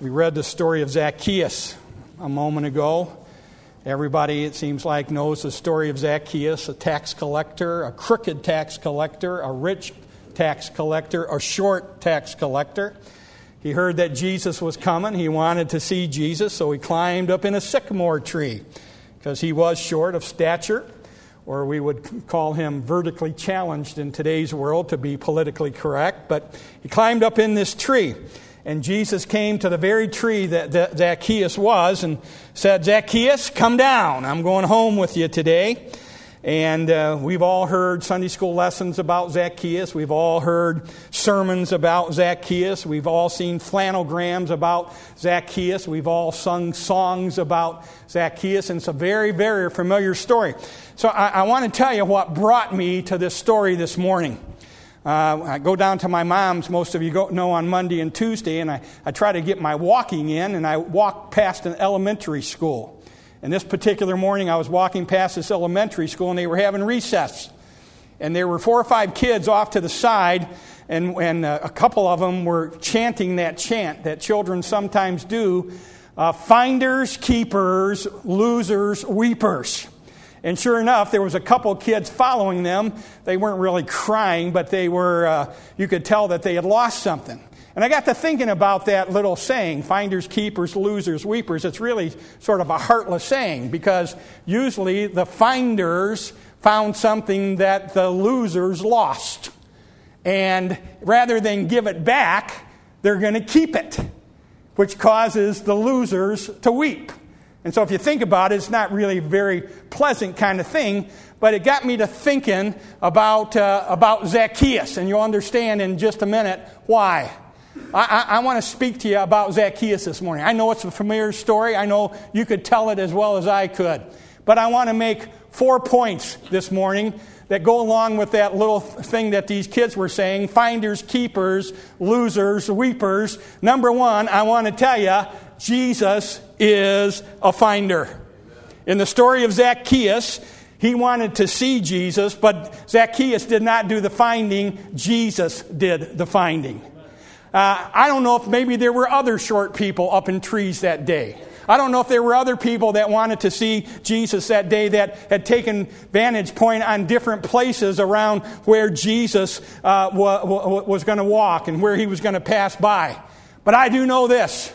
We read the story of Zacchaeus a moment ago. Everybody, it seems like, knows the story of Zacchaeus, a tax collector, a crooked tax collector, a rich tax collector, a short tax collector. He heard that Jesus was coming. He wanted to see Jesus, so he climbed up in a sycamore tree because he was short of stature, or we would call him vertically challenged in today's world to be politically correct. But he climbed up in this tree. And Jesus came to the very tree that, that Zacchaeus was and said, Zacchaeus, come down. I'm going home with you today. And uh, we've all heard Sunday school lessons about Zacchaeus. We've all heard sermons about Zacchaeus. We've all seen flannelgrams about Zacchaeus. We've all sung songs about Zacchaeus. And it's a very, very familiar story. So I, I want to tell you what brought me to this story this morning. Uh, I go down to my mom's, most of you go, know, on Monday and Tuesday, and I, I try to get my walking in, and I walk past an elementary school. And this particular morning, I was walking past this elementary school, and they were having recess. And there were four or five kids off to the side, and, and uh, a couple of them were chanting that chant that children sometimes do uh, finders, keepers, losers, weepers. And sure enough, there was a couple kids following them. They weren't really crying, but they were, uh, you could tell that they had lost something. And I got to thinking about that little saying finders, keepers, losers, weepers. It's really sort of a heartless saying because usually the finders found something that the losers lost. And rather than give it back, they're going to keep it, which causes the losers to weep. And so if you think about it, it's not really a very pleasant kind of thing, but it got me to thinking about, uh, about Zacchaeus, and you'll understand in just a minute why. I, I, I want to speak to you about Zacchaeus this morning. I know it's a familiar story. I know you could tell it as well as I could. But I want to make four points this morning that go along with that little thing that these kids were saying finders, keepers, losers, weepers. Number one, I want to tell you Jesus is a finder. In the story of Zacchaeus, he wanted to see Jesus, but Zacchaeus did not do the finding. Jesus did the finding. Uh, I don't know if maybe there were other short people up in trees that day. I don't know if there were other people that wanted to see Jesus that day that had taken vantage point on different places around where Jesus uh, was going to walk and where he was going to pass by. But I do know this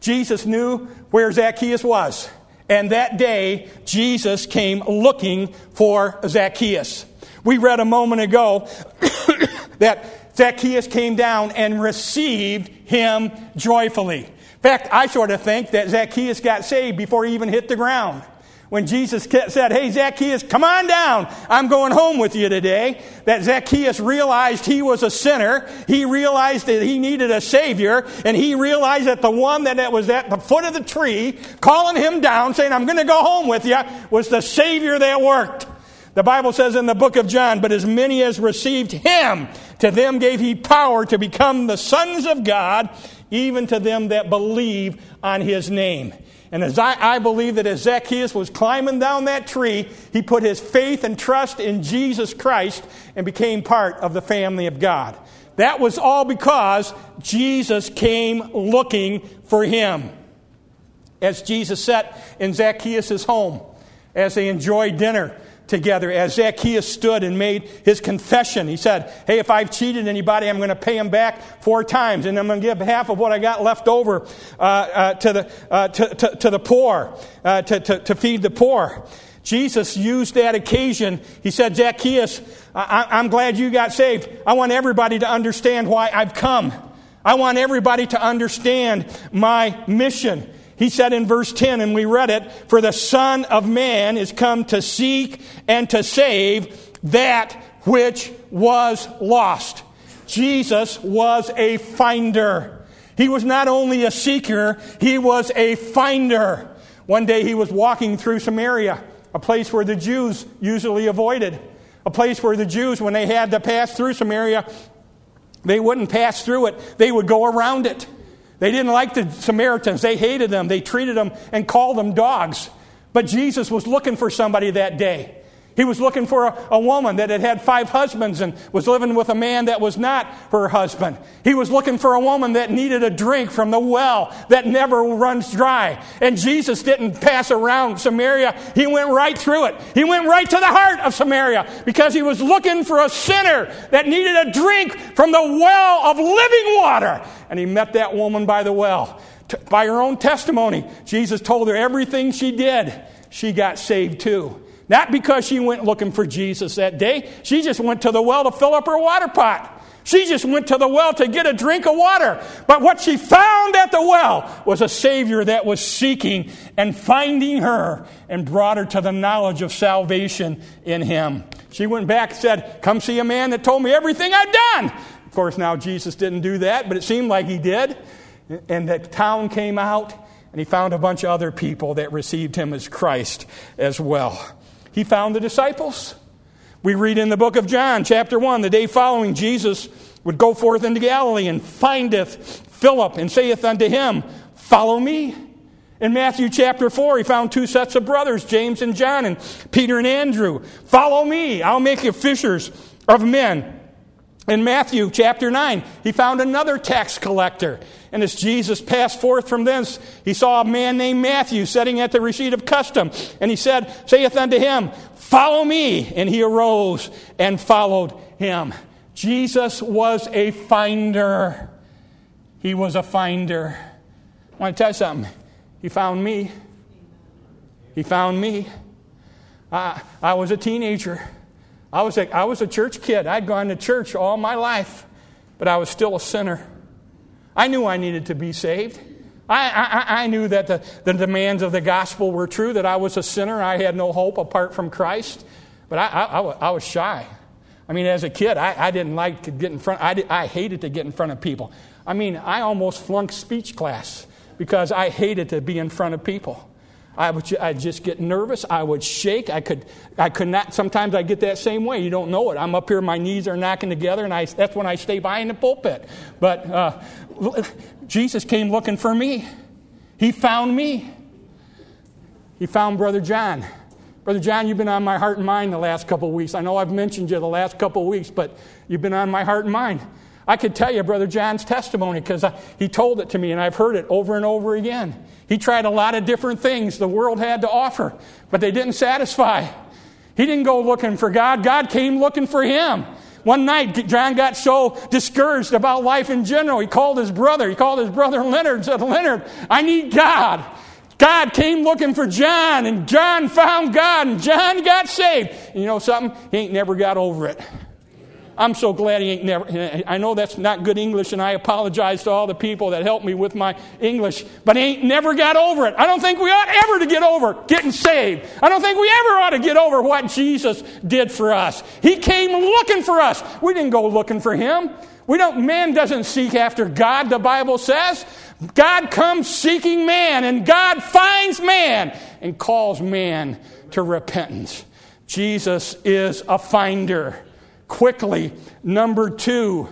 Jesus knew where Zacchaeus was. And that day, Jesus came looking for Zacchaeus. We read a moment ago that Zacchaeus came down and received him joyfully. In fact, I sort of think that Zacchaeus got saved before he even hit the ground. When Jesus said, Hey, Zacchaeus, come on down. I'm going home with you today. That Zacchaeus realized he was a sinner. He realized that he needed a Savior. And he realized that the one that was at the foot of the tree, calling him down, saying, I'm going to go home with you, was the Savior that worked. The Bible says in the book of John, But as many as received him, to them gave he power to become the sons of God, even to them that believe on his name. And as I, I, believe that as Zacchaeus was climbing down that tree, he put his faith and trust in Jesus Christ and became part of the family of God. That was all because Jesus came looking for him. As Jesus sat in Zacchaeus' home, as they enjoyed dinner, together as Zacchaeus stood and made his confession. He said, Hey, if I've cheated anybody, I'm going to pay him back four times, and I'm going to give half of what I got left over uh, uh, to, the, uh, to, to, to, the poor, uh, to, to, to feed the poor. Jesus used that occasion. He said, Zacchaeus, I, am glad you got saved. I want everybody to understand why I've come. I want everybody to understand my mission. He said in verse 10, and we read it, For the Son of Man is come to seek and to save that which was lost. Jesus was a finder. He was not only a seeker, he was a finder. One day he was walking through Samaria, a place where the Jews usually avoided, a place where the Jews, when they had to pass through Samaria, they wouldn't pass through it, they would go around it. They didn't like the Samaritans. They hated them. They treated them and called them dogs. But Jesus was looking for somebody that day. He was looking for a, a, woman that had had five husbands and was living with a man that was not her husband. He was looking for a woman that needed a drink from the well that never runs dry. And Jesus didn't pass around Samaria. He went right through it. He went right to the heart of Samaria because he was looking for a sinner that needed a drink from the well of living water. And he met that woman by the well. By her own testimony, Jesus told her everything she did, she got saved too. Not because she went looking for Jesus that day. She just went to the well to fill up her water pot. She just went to the well to get a drink of water. But what she found at the well was a Savior that was seeking and finding her and brought her to the knowledge of salvation in Him. She went back and said, Come see a man that told me everything I'd done. Of course, now Jesus didn't do that, but it seemed like he did. And the town came out, and he found a bunch of other people that received him as Christ as well he found the disciples. We read in the book of John, chapter 1, the day following, Jesus would go forth into Galilee and findeth Philip and saith unto him, Follow me. In Matthew chapter 4, he found two sets of brothers, James and John, and Peter and Andrew. Follow me, I'll make you fishers of men. In Matthew chapter 9, he found another tax collector. And as Jesus passed forth from thence, he saw a man named Matthew sitting at the receipt of custom. And he said, saith unto him, Follow me. And he arose and followed him. Jesus was a finder. He was a finder. I want to tell you something. He found me. He found me. I, I was a teenager. I was, a, I was a church kid. I'd gone to church all my life, but I was still a sinner. I knew I needed to be saved. I, I, I knew that the, the demands of the gospel were true, that I was a sinner. I had no hope apart from Christ. But I, I, I was shy. I mean, as a kid, I, I didn't like to get in front. I, did, I hated to get in front of people. I mean, I almost flunked speech class because I hated to be in front of people. I would I'd just get nervous. I would shake. I could, I could not. Sometimes I get that same way. You don't know it. I'm up here, my knees are knocking together, and I, that's when I stay behind the pulpit. But uh, Jesus came looking for me. He found me. He found Brother John. Brother John, you've been on my heart and mind the last couple of weeks. I know I've mentioned you the last couple of weeks, but you've been on my heart and mind. I could tell you Brother John's testimony because he told it to me and I've heard it over and over again. He tried a lot of different things the world had to offer, but they didn't satisfy. He didn't go looking for God, God came looking for him. One night, John got so discouraged about life in general, he called his brother. He called his brother Leonard and said, Leonard, I need God. God came looking for John, and John found God, and John got saved. And you know something? He ain't never got over it. I'm so glad he ain't never. I know that's not good English, and I apologize to all the people that helped me with my English, but he ain't never got over it. I don't think we ought ever to get over getting saved. I don't think we ever ought to get over what Jesus did for us. He came looking for us. We didn't go looking for him. We don't, man doesn't seek after God, the Bible says. God comes seeking man, and God finds man and calls man to repentance. Jesus is a finder quickly. Number two,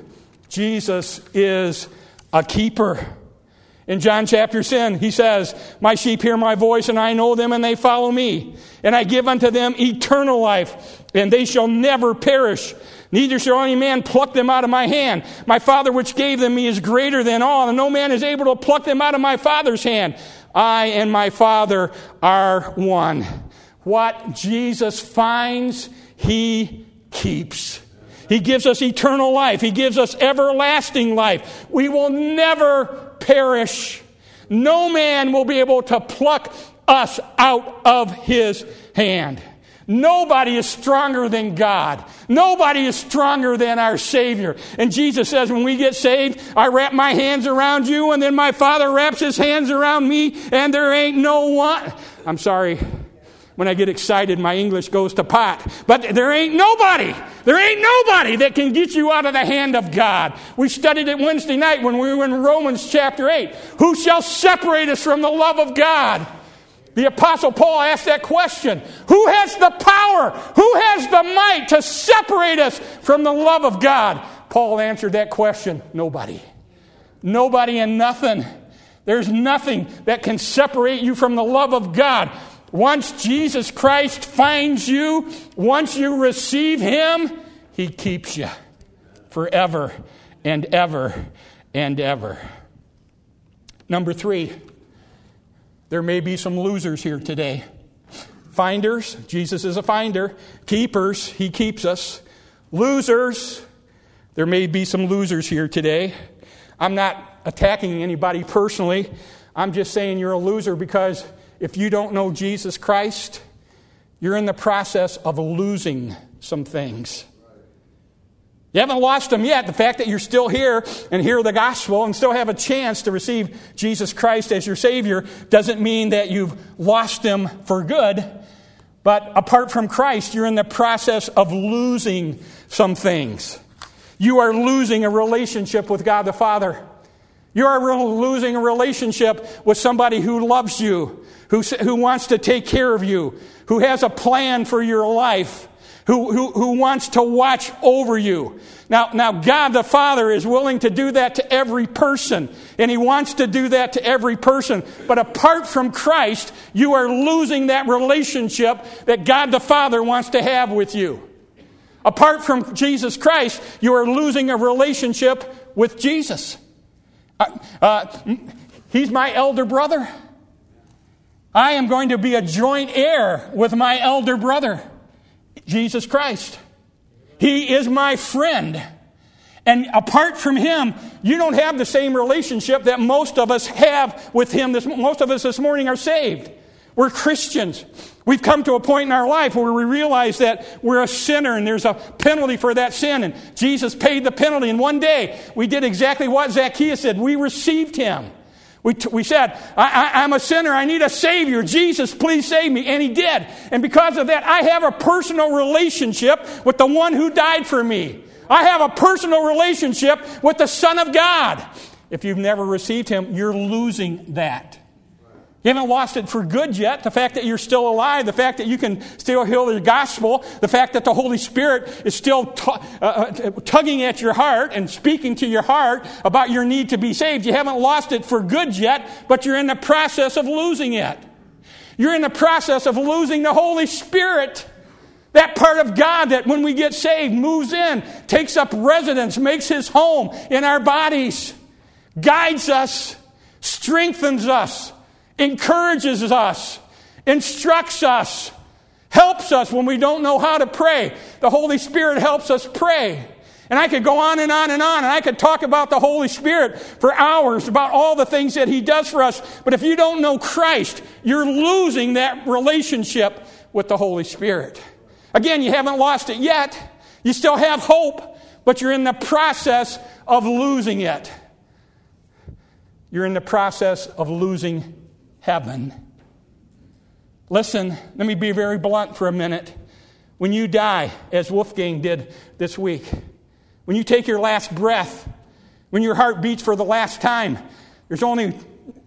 Jesus is a keeper. In John chapter 10, he says, My sheep hear my voice, and I know them, and they follow me. And I give unto them eternal life, and they shall never perish. Neither shall any man pluck them out of my hand. My Father which gave them me is greater than all, and no man is able to pluck them out of my Father's hand. I and my Father are one. What Jesus finds, he keeps. He gives us eternal life. He gives us everlasting life. We will never perish. No man will be able to pluck us out of his hand. Nobody is stronger than God. Nobody is stronger than our Savior. And Jesus says, when we get saved, I wrap my hands around you, and then my Father wraps his hands around me, and there ain't no one. I'm sorry. When I get excited, my English goes to pot. But there ain't nobody, there ain't nobody that can get you out of the hand of God. We studied it Wednesday night when we were in Romans chapter 8. Who shall separate us from the love of God? The Apostle Paul asked that question Who has the power? Who has the might to separate us from the love of God? Paul answered that question Nobody. Nobody and nothing. There's nothing that can separate you from the love of God. Once Jesus Christ finds you, once you receive Him, He keeps you forever and ever and ever. Number three, there may be some losers here today. Finders, Jesus is a finder. Keepers, He keeps us. Losers, there may be some losers here today. I'm not attacking anybody personally. I'm just saying you're a loser because if you don't know Jesus Christ, you're in the process of losing some things. You haven't lost them yet. The fact that you're still here and hear the gospel and still have a chance to receive Jesus Christ as your Savior doesn't mean that you've lost them for good. But apart from Christ, you're in the process of losing some things. You are losing a relationship with God the Father. You are losing a relationship with somebody who loves you, who, who wants to take care of you, who has a plan for your life who, who, who wants to watch over you. Now, now, God the Father is willing to do that to every person, and He wants to do that to every person. But apart from Christ, you are losing that relationship that God the Father wants to have with you. Apart from Jesus Christ, you are losing a relationship with Jesus. Uh, uh, he's my elder brother. I am going to be a joint heir with my elder brother. Jesus Christ. He is my friend. And apart from him, you don't have the same relationship that most of us have with him. This, most of us this morning are saved. We're Christians. We've come to a point in our life where we realize that we're a sinner and there's a penalty for that sin. And Jesus paid the penalty. And one day, we did exactly what Zacchaeus said. We received him. We, t- we said, I, am a sinner. I need a Savior. Jesus, please save me. And He did. And because of that, I have a personal relationship with the one who died for me. I have a personal relationship with the Son of God. If you've never received Him, you're losing that. You haven't lost it for good yet. The fact that you're still alive, the fact that you can still hear the gospel, the fact that the Holy Spirit is still t- uh, uh, tugging at your heart and speaking to your heart about your need to be saved. You haven't lost it for good yet, but you're in the process of losing it. You're in the process of losing the Holy Spirit. That part of God that when we get saved moves in, takes up residence, makes his home in our bodies, guides us, strengthens us, encourages us, instructs us, helps us when we don't know how to pray. The Holy Spirit helps us pray. And I could go on and on and on, and I could talk about the Holy Spirit for hours, about all the things that He does for us. But if you don't know Christ, you're losing that relationship with the Holy Spirit. Again, you haven't lost it yet. You still have hope, but you're in the process of losing it. You're in the process of losing heaven. Listen, let me be very blunt for a minute. When you die, as Wolfgang did this week, when you take your last breath, when your heart beats for the last time, there's only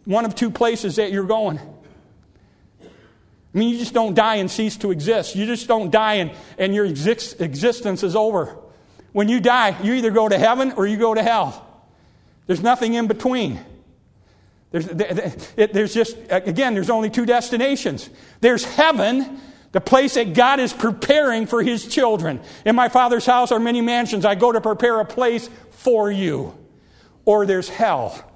one of two places that you're going. I mean, you just don't die and cease to exist. You just don't die and, and your exist, existence is over. When you die, you either go to heaven or you go to hell. There's nothing in between. There's, there's just, again, there's only two destinations. There's heaven, the place that God is preparing for his children. In my Father's house are many mansions. I go to prepare a place for you. Or there's hell,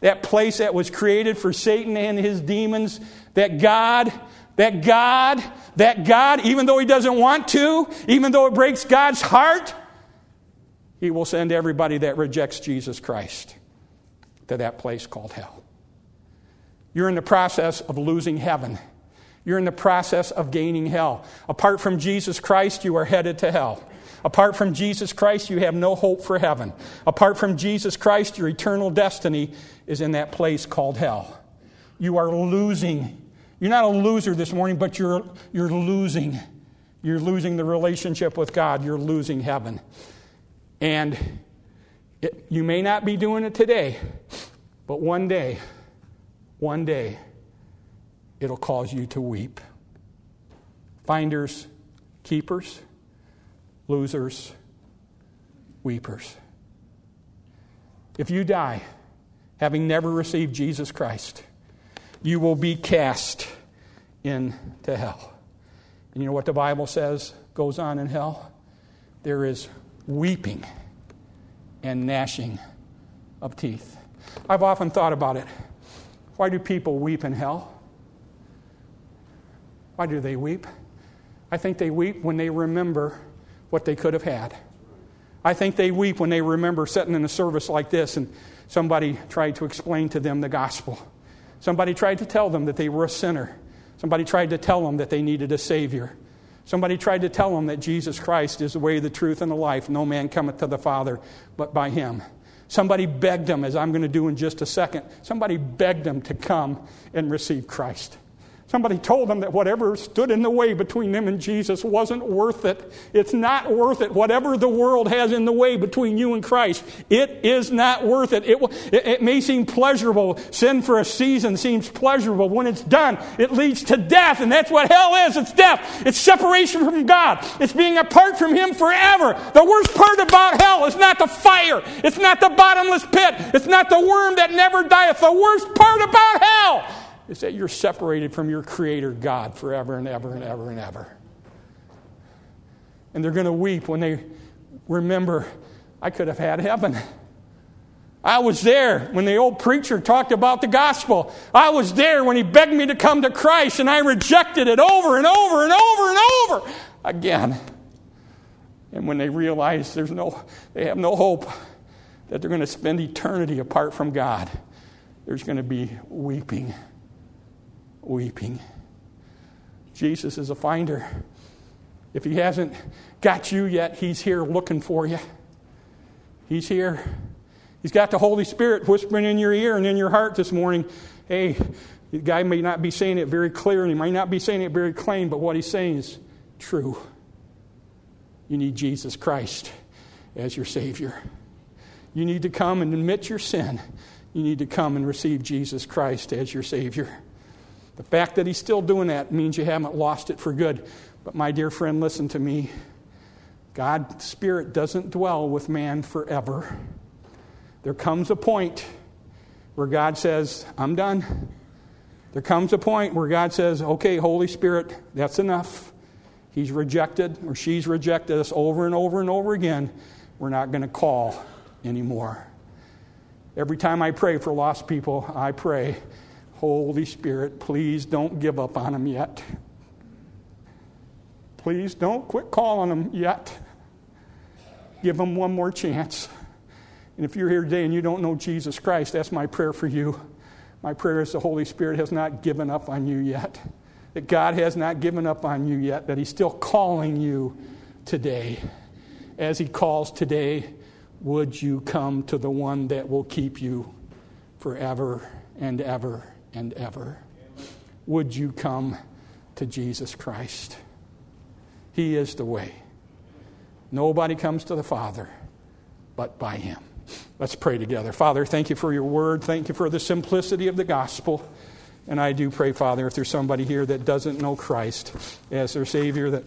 that place that was created for Satan and his demons, that God, that God, that God, even though he doesn't want to, even though it breaks God's heart, he will send everybody that rejects Jesus Christ to that place called hell. You're in the process of losing heaven. You're in the process of gaining hell. Apart from Jesus Christ, you are headed to hell. Apart from Jesus Christ, you have no hope for heaven. Apart from Jesus Christ, your eternal destiny is in that place called hell. You are losing. You're not a loser this morning, but you're, you're losing. You're losing the relationship with God. You're losing heaven. And it, you may not be doing it today, but one day, one day it'll cause you to weep. Finders, keepers, losers, weepers. If you die having never received Jesus Christ, you will be cast into hell. And you know what the Bible says goes on in hell? There is weeping and gnashing of teeth. I've often thought about it. Why do people weep in hell? Why do they weep? I think they weep when they remember what they could have had. I think they weep when they remember sitting in a service like this and somebody tried to explain to them the gospel. Somebody tried to tell them that they were a sinner. Somebody tried to tell them that they needed a Savior. Somebody tried to tell them that Jesus Christ is the way, the truth, and the life. No man cometh to the Father but by Him. Somebody begged them, as I'm going to do in just a second, somebody begged them to come and receive Christ. Somebody told them that whatever stood in the way between them and Jesus wasn't worth it. It's not worth it. Whatever the world has in the way between you and Christ, it is not worth it. It, it, it may seem pleasurable. Sin for a season seems pleasurable. When it's done, it leads to death, and that's what hell is. It's death. It's separation from God. It's being apart from Him forever. The worst part about hell is not the fire. It's not the bottomless pit. It's not the worm that never dieth. The worst part about hell is that you're separated from your Creator God forever and ever and ever and ever. And they're going to weep when they remember, I could have had heaven. I was there when the old preacher talked about the gospel. I was there when he begged me to come to Christ, and I rejected it over and over and over and over again. And when they realize there's no, they have no hope that they're going to spend eternity apart from God, there's going to be weeping weeping. Jesus is a finder. If he hasn't got you yet, he's here looking for you. He's here. He's got the Holy Spirit whispering in your ear and in your heart this morning. Hey, the guy may not be saying it very clear and he might not be saying it very plain, but what he's saying is true. You need Jesus Christ as your Savior. You need to come and admit your sin. You need to come and receive Jesus Christ as your Savior. The fact that he's still doing that means you haven't lost it for good. But my dear friend, listen to me. God's Spirit doesn't dwell with man forever. There comes a point where God says, I'm done. There comes a point where God says, Okay, Holy Spirit, that's enough. He's rejected or she's rejected us over and over and over again. We're not going to call anymore. Every time I pray for lost people, I pray Holy Spirit, please don't give up on them yet. Please don't quit calling them yet. Give them one more chance. And if you're here today and you don't know Jesus Christ, that's my prayer for you. My prayer is the Holy Spirit has not given up on you yet. That God has not given up on you yet. That He's still calling you today. As He calls today, would you come to the one that will keep you forever and ever and ever. Would you come to Jesus Christ? He is the way. Nobody comes to the Father but by Him. Let's pray together. Father, thank you for your word. Thank you for the simplicity of the gospel. And I do pray, Father, if there's somebody here that doesn't know Christ as their Savior, that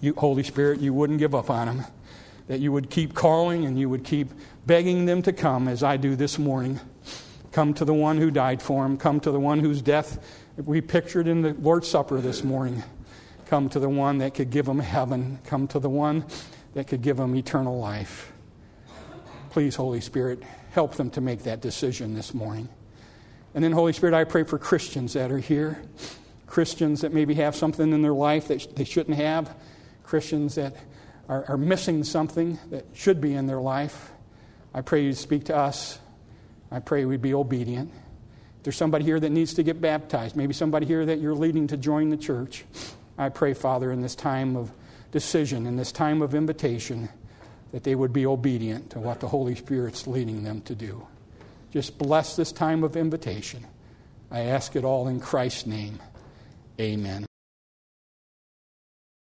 you, Holy Spirit, you wouldn't give up on them, that you would keep calling and you would keep begging them to come as I do this morning. Come to the one who died for him. Come to the one whose death we pictured in the Lord's Supper this morning. Come to the one that could give them heaven. Come to the one that could give them eternal life. Please, Holy Spirit, help them to make that decision this morning. And then, Holy Spirit, I pray for Christians that are here, Christians that maybe have something in their life that they shouldn't have, Christians that are, are missing something that should be in their life. I pray you speak to us I pray we'd be obedient. If there's somebody here that needs to get baptized, maybe somebody here that you're leading to join the church, I pray, Father, in this time of decision, in this time of invitation, that they would be obedient to what the Holy Spirit's leading them to do. Just bless this time of invitation. I ask it all in Christ's name. Amen.